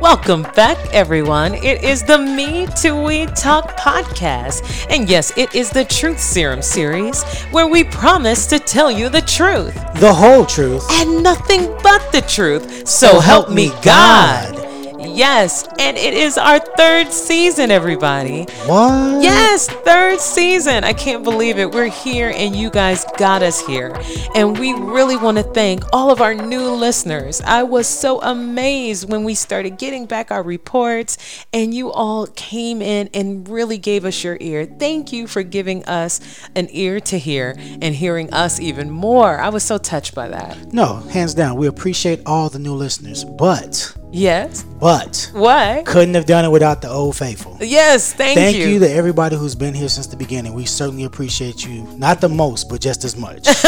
Welcome back, everyone. It is the Me to We Talk podcast. And yes, it is the Truth Serum series where we promise to tell you the truth The whole truth. and nothing but the truth. So help me God. Yes, and it is our third season, everybody. What? Yes, third season. I can't believe it. We're here and you guys got us here. And we really want to thank all of our new listeners. I was so amazed when we started getting back our reports and you all came in and really gave us your ear. Thank you for giving us an ear to hear and hearing us even more. I was so touched by that. No, hands down. We appreciate all the new listeners, but, Yes. but, What? couldn't have done it without the old faithful. Yes, thank, you. Thank you. to everybody who's been here since the beginning. We certainly appreciate you. Not the most, but just as much.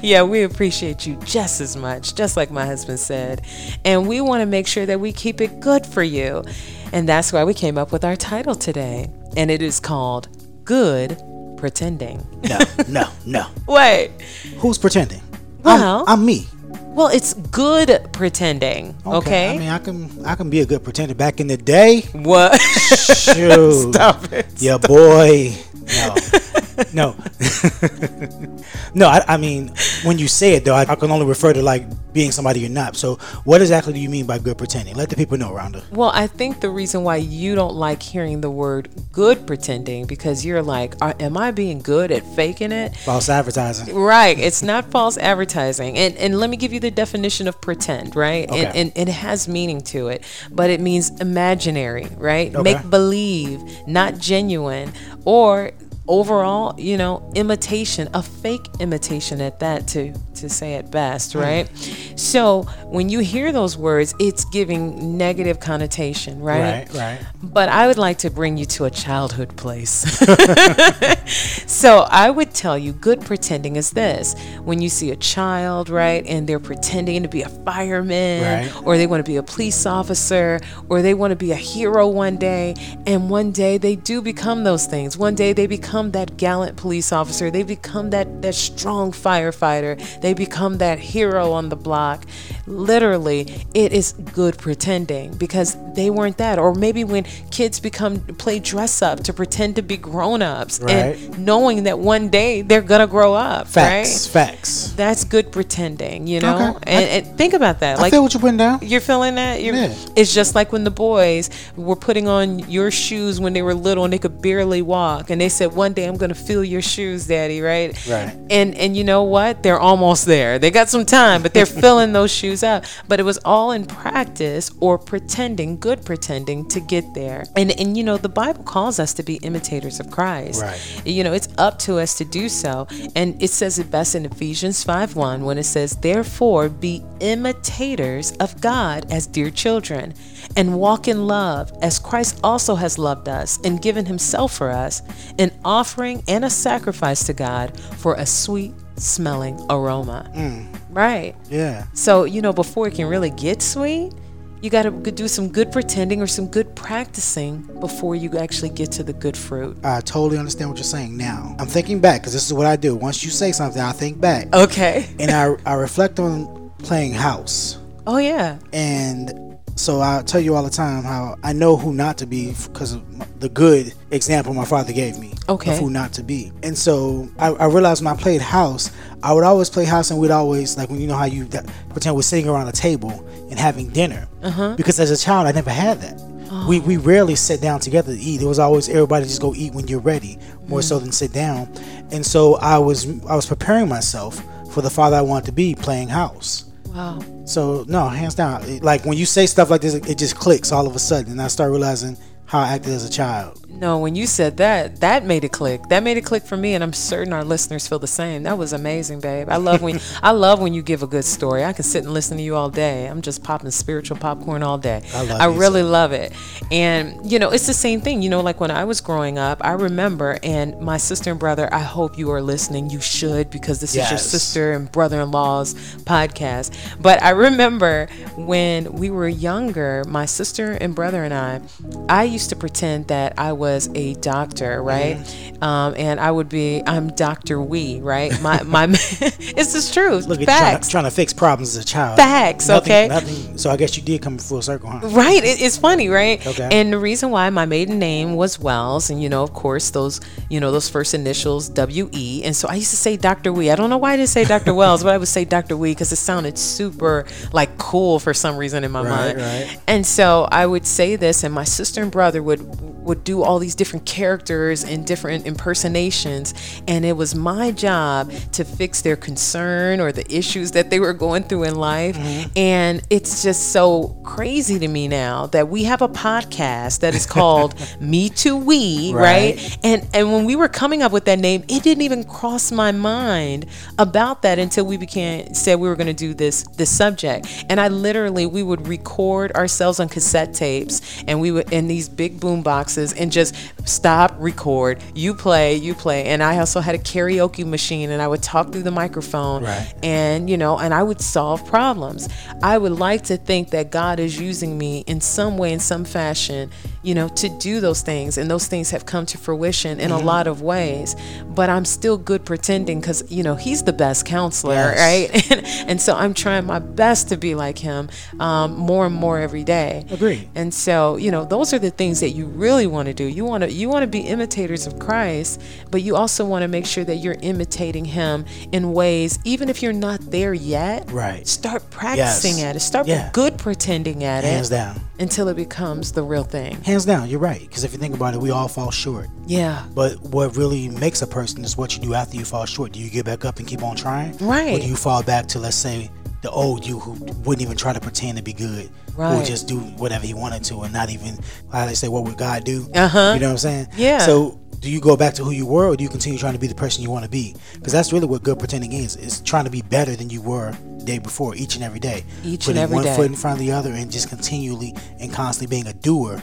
Yeah, we appreciate you just as much, just like my husband said. And we want to make sure that we keep it good for you. And that's why we came up with our title today. And it is called Good Pretending. no, no, no. Wait. Who's pretending? Well- I'm, I'm me. Well, it's good pretending. Okay. I mean, I can I can be a good pretender. Back in the day, what? shoot, Stop it. yeah, boy. No, no, no. I, I mean, when you say it though, I, I can only refer to like being somebody you're not. So, what exactly do you mean by good pretending? Let the people know, Rhonda. Well, I think the reason why you don't like hearing the word good pretending because you're like, are, am I being good at faking it? False advertising. Right. It's not false advertising. And and let me give you the definition of pretend, right? Okay. And, and, and it has meaning to it, but it means imaginary, right? Okay. Make believe, not genuine, or overall, you know, imitation, a fake imitation at that to to say it best, hmm. right? So when you hear those words, it's giving negative connotation, right? Right, right. But I would like to bring you to a childhood place. so I would tell you good pretending is this when you see a child, right, and they're pretending to be a fireman, Right. or they want to be a police officer, or they want to be a hero one day, and one day they do become those things. One day they become that gallant police officer, they become that, that strong firefighter, they become that hero on the block. Literally, it is good pretending because they weren't that. Or maybe when kids become play dress up to pretend to be grown ups Right. and knowing that one day they're gonna grow up, Facts. right? Facts. That's good pretending, you know. Okay. And, and think about that. I Like feel what you're putting down. you're feeling that? You're, Yeah. It's just like when the boys were putting on your shoes when they were little and they could barely walk, and they said, "One day I'm to fill your shoes, Daddy." Right? Right. And and you know what? They're almost there. They got some time, but they're filling those shoes up. But it was all in practice or pretending, good pretending to get there. And and you know the Bible calls us to be imitators of Christ. Right. You know it's up to us to do so, and it says it best in Ephesians 5:1 when it says, "Therefore be imitators of God as dear children, and walk in love as Christ also has loved us and given himself for us, an offering and a sacrifice to God for a sweet smelling aroma." Mm. Right. Yeah. So, you know, before it can really get sweet, you got to do some good pretending or some good practicing before you actually get to the good fruit. I totally understand what you're saying now. I'm thinking back because this is what I do. Once you say something, I think back Okay. and I, I reflect on playing house. Oh, yeah. And so I tell you all the time how I know who not to be because of the good example my father gave me Okay. of who not to be. And so I, I realized when I played house, I would always play house and we'd always like when you know how you that, pretend we're sitting around a table and having dinner. Uh-huh. Because as a child, I never had that. We, we rarely sit down together to eat. It was always everybody just go eat when you're ready, more so than sit down. And so I was I was preparing myself for the father I wanted to be playing house. Wow. So no, hands down. Like when you say stuff like this, it just clicks all of a sudden, and I start realizing how I acted as a child. No, when you said that, that made it click. That made it click for me, and I'm certain our listeners feel the same. That was amazing, babe. I love when I love when you give a good story. I can sit and listen to you all day. I'm just popping spiritual popcorn all day. I love I really so. love it. And you know, it's the same thing. You know, like when I was growing up, I remember, and my sister and brother. I hope you are listening. You should because this is your sister and brother-in-law's podcast. But I remember when we were younger, my sister and brother and I, I used to pretend that I was a doctor, right? Um, and I would be, I'm Dr. Wee, right? My, my, it's the truth. Look at trying to, trying to fix problems as a child. Facts, Nothing- okay? Nothing. So I guess you did come full circle, huh? Right. It, it's funny, right? Okay. And the reason why my maiden name was Wells, and you know, of course, those you know those first initials W E, and so I used to say Dr. Wee. I don't know why I didn't say Dr. Wells, but I would say Dr. Wee because it sounded super like cool for some reason in my Right, mind. right. And so I would say this, and my sister and brother would would do all these different characters and different impersonations, and it was my job to fix their concern or the issues that they were going through in life. Mm-hmm. And it's just so crazy to me now that we have a podcast that is called Me to We, right? Right. And and when we were coming up with that name, it didn't even cross my mind about that until we began said we were going to do this this subject. And I literally we would record ourselves on cassette tapes and we would in these big boom boxes and just stop, record, you play, you play. And I also had a karaoke machine and I would talk through the microphone Right. and you know and i would solve problems i would like to think that god is using me in some way in some fashion you know to do those things and those things have come to fruition in a lot of ways but i'm still good pretending because you know he's the best counselor Yes. right and, and so i'm trying my best to be like him um, more and more every day Agree. and so, you know, those are the things that you really want to do. You want to you want to be imitators of Christ, but you also want to make sure that you're imitating him in ways even if you're not there yet. Right. Start practicing Yes. at it. Start Yeah. good pretending at Hands it down. until it becomes the real thing. Hands down, you're right. Because if you think about it, we all fall short. Yeah. But what really makes a person is what you do after you fall short. Do you get back up and keep on trying? Right. Or do you fall back to, let's say, the old you who wouldn't even try to pretend to be good? Who Right. would just do whatever he wanted to and not even, how they say, what would God do? Uh-huh. You know what I'm saying? Yeah. So do you go back to who you were or do you continue trying to be the person you want to be? Because that's really what good pretending is. Is trying to be better than you were the day before each and every day. Each and Putting every one day. foot in front of the other and just continually and constantly being a doer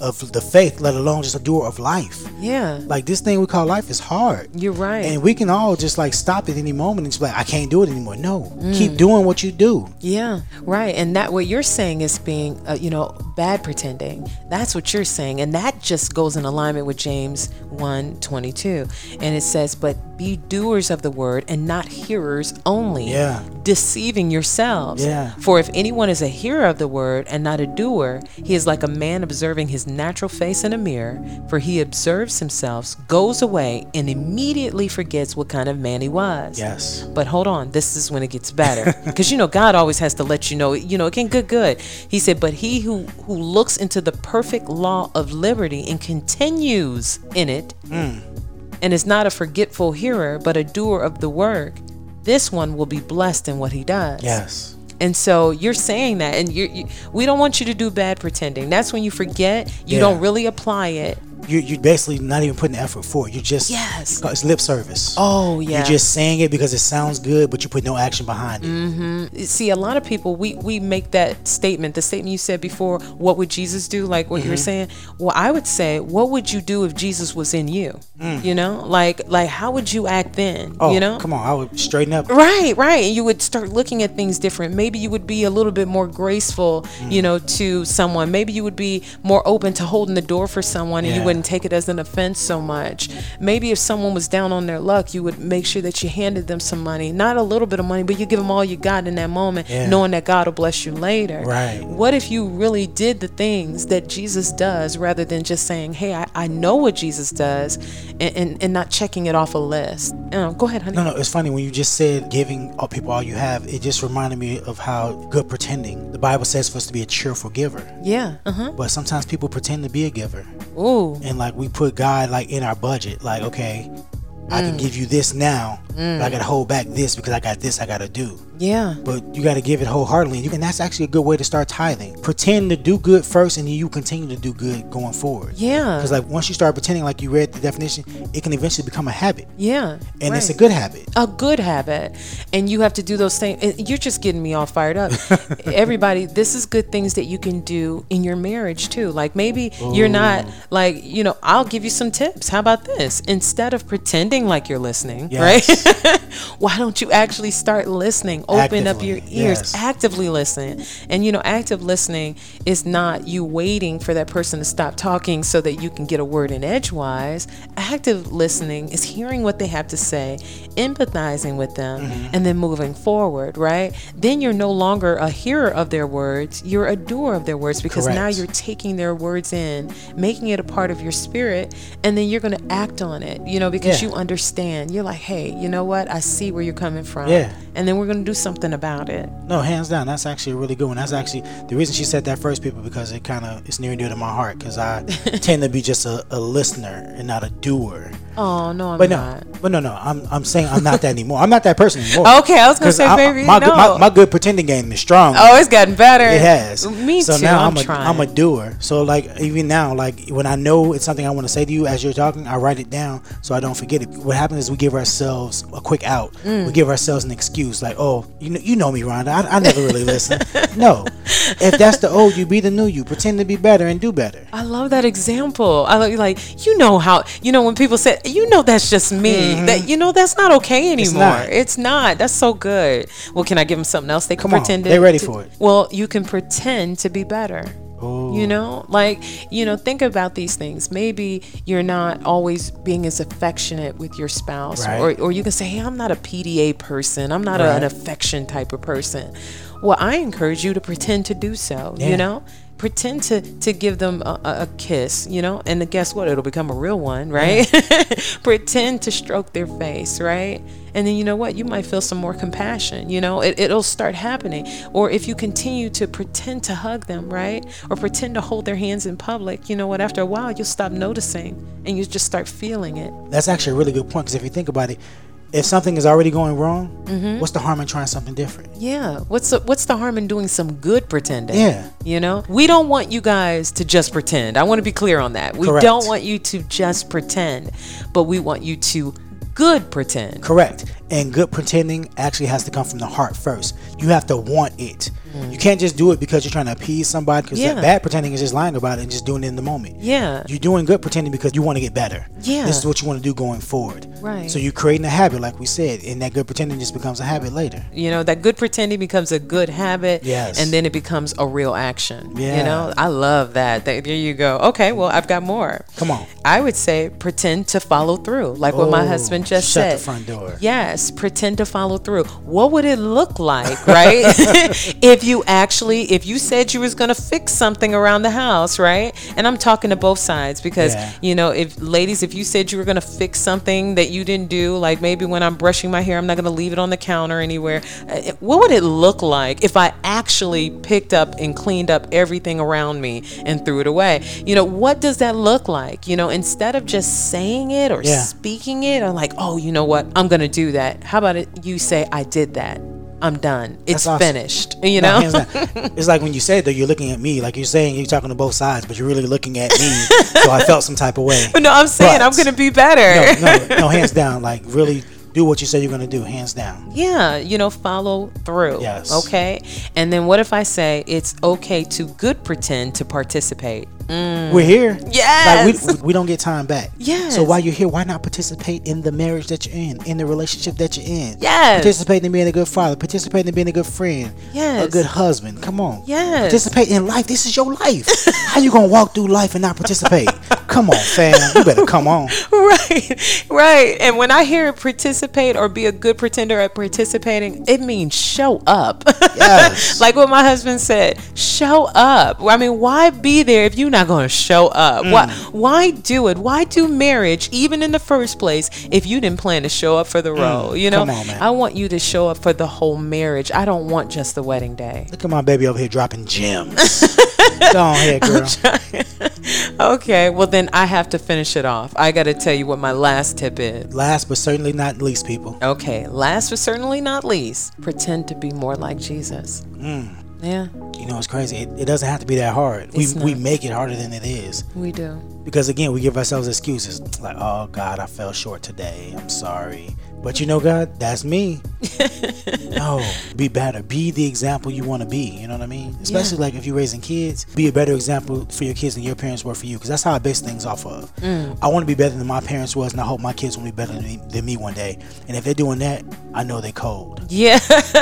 of the faith, let alone just a doer of life. Yeah. Like this thing we call life is hard. You're right. And we can all just like stop at any moment and just be like, I can't do it anymore. No. Mm. Keep doing what you do. Yeah, right. And that what you're saying is being, uh, you know, bad pretending. That's what you're saying, and that just goes in alignment with James 1:22. And it says, "But be doers of the word and not hearers only, Yeah. deceiving yourselves. Yeah. For if anyone is a hearer of the word and not a doer, he is like a man observing his natural face in a mirror. For he observes himself, goes away, and immediately forgets what kind of man he was." Yes. But hold on, this is when it gets better. Because you know, God always has to let you know, you know, it can get good. He said, But he who, who looks into the perfect law of liberty and continues in it, mm. and is not a forgetful hearer, but a doer of the work, this one will be blessed in what he does. Yes. And so you're saying that, and you're, you, we don't want you to do bad pretending. That's when you forget, you Yeah. don't really apply it. You you're basically not even putting effort for it. You're just Yes. Uh, it's lip service. Oh, yeah. You're just saying it because it sounds good, but you put no action behind it. Mm-hmm. see a lot of people we we make that statement the statement you said before what would jesus do like what you were mm-hmm. saying well i would say what would you do if jesus was in you mm. you know like like how would you act then Oh, you know come on, I would straighten up. Right, right. And you would start looking at things different. Maybe you would be a little bit more graceful, you mm. know, to someone. Maybe you would be more open to holding the door for someone and you Yeah. Wouldn't take it as an offense so much. Maybe if someone was down on their luck, you would make sure that you handed them some money. Not a little bit of money, but you give them all you got in that moment, Yeah. knowing that God will bless you later. Right. What if you really did the things that Jesus does rather than just saying, hey, I, I know what Jesus does and, and, and not checking it off a list? Uh, go ahead, honey. No, no, it's funny when you just said giving all people all you have. It just reminded me of how good pretending. The Bible says for us to be a cheerful giver, Yeah. Uh huh. but sometimes people pretend to be a giver, Ooh. and like we put God like in our budget. Like, okay, I Mm. can give you this now, but I gotta hold back this because I got this I gotta do. Yeah. But you gotta give it wholeheartedly, and, you, and that's actually a good way to start tithing. Pretend to do good first, and then you continue to do good going forward. Yeah. Because like once you start pretending, like you read the definition, it can eventually become a habit, Yeah. and it's a good habit. a good habit and you have to do those things you're just getting me all fired up everybody this is good things that you can do in your marriage too like maybe you're not like you know i'll give you some tips how about this instead of pretending pretending like you're listening, Yes. right? Why don't you actually start listening? Open up your ears, yes. actively listen. And you know, active listening is not you waiting for that person to stop talking so that you can get a word in edgewise. Active listening is hearing what they have to say, empathizing with them, Mm-hmm. and then moving forward, right? Then you're no longer a hearer of their words, you're a doer of their words because now you're taking their words in, making it a part of your spirit, and then you're going to act on it, you know, because Yeah. you understand. You're like, hey, you know what? I see where you're coming from. Yeah. And then we're going to do something about it. No, hands down, that's actually a really good one. That's actually the reason she said that first, people, because it kind of it's near and dear to my heart. Because I tend to be just a, a listener and not a doer. Oh, no, I'm But no, not. but no, no, I'm I'm saying I'm not that anymore. I'm not that person anymore. Okay, I was going to say, I- baby, my, good- no. my, my good pretending game is strong. Oh, it's gotten better. It has. Me so too. now I'm, I'm, a trying. am a doer. So like even now, like when I know it's something I want to say to you as you're talking, I write it down so I don't forget it. What happens is we give ourselves a quick out. Mm. We give ourselves an excuse, like, oh, you know, you know me, Rhonda. I, I never really listen. no, if that's the old you, be the new you. Pretend to be better and do better. I love that example. I like, like you know how you know when people say you know that's just me. That you know that's not okay anymore. It's not. not. That's so good. Well, can I give them something else they can Come on, pretend? to- they're ready to- for it. Well, you can pretend to be better. Oh, You know, like, you know, think about these things. Maybe you're not always being as affectionate with your spouse, Right. or, or you can say, hey, I'm not a PDA person. I'm not a, an affection type of person. Well, I encourage you to pretend to do so, Yeah. you know? Pretend to, to give them a, a, kiss, you know? And guess what? It'll become a real one, right? pretend to stroke their face, right? And then you know what? You might feel some more compassion, you know? It, it'll start happening. Or if you continue to pretend to hug them, right? Or pretend to hold their hands in public, you know what? After a while, you'll stop noticing and you just start feeling it. that's actually a really good point because if you think about it, if something is already going wrong, Mm-hmm. what's the harm in trying something different? Yeah. What's the, what's the harm in doing some good pretending? Yeah. You know, we don't want you guys to just pretend. I want to be clear on that. We Correct. don't want you to just pretend, but we want you to good pretend. Correct. And good pretending actually has to come from the heart first. You have to want it. You can't just do it because you're trying to appease somebody. Because Mm. Yeah. bad pretending is just lying about it and just doing it in the moment. Yeah. You're doing good pretending because you want to get better. Yeah. This is what you want to do going forward. Right. So you're creating a habit, like we said, and that good pretending just becomes a habit later. You know, that good pretending becomes a good habit. Yes. And then it becomes a real action. You know, I love that. There you go. Okay, well, I've got more. Come on. I would say pretend to follow through, like what my Oh, husband just said. shut the front door. Yes, pretend to follow through. What would it look like, right? if you actually, if you said you was gonna fix something around the house, right? And I'm talking to both sides because Yeah. you know, if ladies, if you said you were gonna fix something that you didn't do, like maybe when I'm brushing my hair, I'm not gonna leave it on the counter anywhere. uh, What would it look like if I actually picked up and cleaned up everything around me and threw it away? You know, what does that look like? You know, instead of just saying it or Yeah. speaking it, I'm like, oh, you know what? I'm gonna do that. How about it? You say, I did that. I'm done. It's awesome. finished. You No, know? it's like when you say that you're looking at me. Like you're saying you're talking to both sides, but you're really looking at me. so I felt some type of way. But no, I'm saying I'm gonna be better. No, no, no, hands down. Like really do what you say you're going to do, hands down. Yeah, you know, follow through. Yes. Okay. And then what if I say it's okay to good pretend to participate? Mm. We're here. Yes. Like we, we don't get time back. Yes. So while you're here, why not participate in the marriage that you're in, in the relationship that you're in? Yes. Participate in being a good father. Participate in being a good friend. Yes. A good husband. Come on. Yes. Participate in life. This is your life. How you gonna walk through life and not participate? come on, fam. You better come on. Right, right. And when I hear participate or be a good pretender at participating, it means show up. Yes. like what my husband said, show up. I mean, why be there if you're not going to show up? Why, Mm. why do it? Why do marriage, even in the first place, if you didn't plan to show up for the role? You know, Mm. On. I want you to show up for the whole marriage. I don't want just the wedding day. Look at my baby over here dropping gems. Go on ahead, girl. Okay, well then I have to finish it off. I got to tell you what my last tip is. Last but certainly not least, people. Okay, last but certainly not least, pretend to be more like Jesus. Mm. Yeah, You know, it's crazy. It, it doesn't have to be that hard. We, It's we not. make it harder than it is. we do. Because again, we give ourselves excuses like, oh God, I fell short today. I'm sorry. But you know, God, that's me. no, be better. Be the example you want to be. You know what I mean? Especially yeah. like if you're raising kids, be a better example for your kids than your parents were for you. Because that's how I base things off of. Mm. I want to be better than my parents was, and I hope my kids will be better than me, than me one day. And if they're doing that, I know they're cold. Yeah.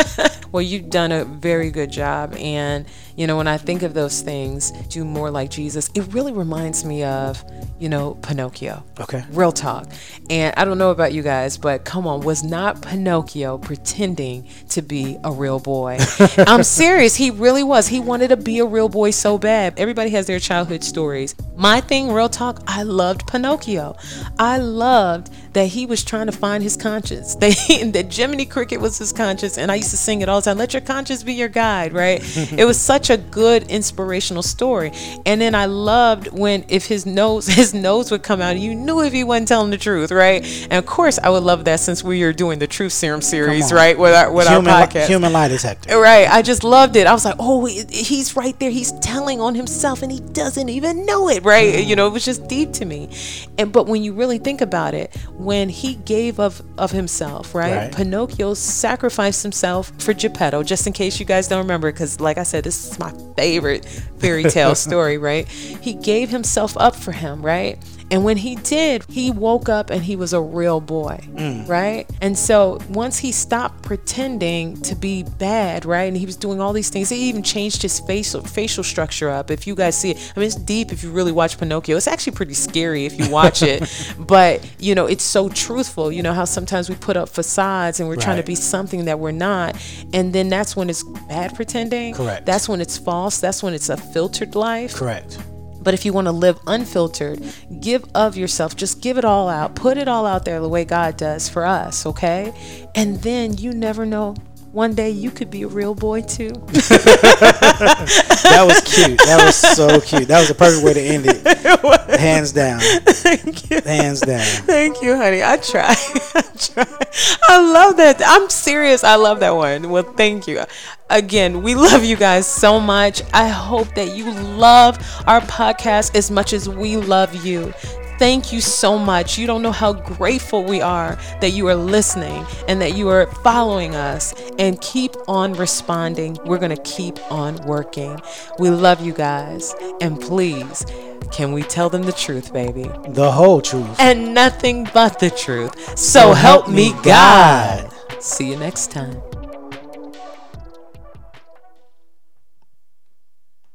well, you've done a very good job, and you know when I think of those things, do more like Jesus. It really reminds me of you know Pinocchio. Okay. Real talk. And I don't know about you guys, but come on, was not Pinocchio pretending to be a real boy? I'm serious. He really was. He wanted to be a real boy so bad. Everybody has their childhood stories. My thing, real talk, I loved Pinocchio. I loved that he was trying to find his conscience. That, that Jiminy Cricket was his conscience, and I used to sing it all the time. Let your conscience be your guide, right? it was such a good inspirational story. And then I loved when if his nose his nose would come out, you knew if he wasn't telling the truth, right? And of course, I would love that since we are doing the Truth Serum series, right? With our with human our podcast, human lie detector, right? I just loved it. I was like, oh, he's right there. He's telling on himself, and he doesn't even know it, right? Mm. You know, it was just deep to me. And but when you really think about it, when he gave of of himself, right? right. Pinocchio sacrificed himself for Geppetto, just in case you guys don't remember, because like I said, this is my favorite fairy tale story, right? He gave himself up for him, right? And when he did, he woke up and he was a real boy, mm. right? And so once he stopped pretending to be bad, right? And he was doing all these things. He even changed his facial facial structure up. If you guys see it, I mean, it's deep if you really watch Pinocchio. It's actually pretty scary if you watch it, but you know, it's so truthful. You know how sometimes we put up facades and we're right. trying to be something that we're not, and then that's when it's bad pretending. Correct. That's when it's false. That's when it's a filtered life. Correct. But if you want to live unfiltered, give of yourself, just give it all out, put it all out there the way God does for us, okay? And then you never know one day you could be a real boy too. that was cute. That was so cute. That was the perfect way to end it. Hands down. Thank you. Hands down. Thank you, honey. I try. I try. I love that. I'm serious. I love that one. Well, thank you. Again, we love you guys so much. I hope that you love our podcast as much as we love you. Thank you so much. You don't know how grateful we are that you are listening and that you are following us and keep on responding. We're going to keep on working. We love you guys. And please, can we tell them the truth, baby? The whole truth. And nothing but the truth. So, so help, help, me God. God. See you next time.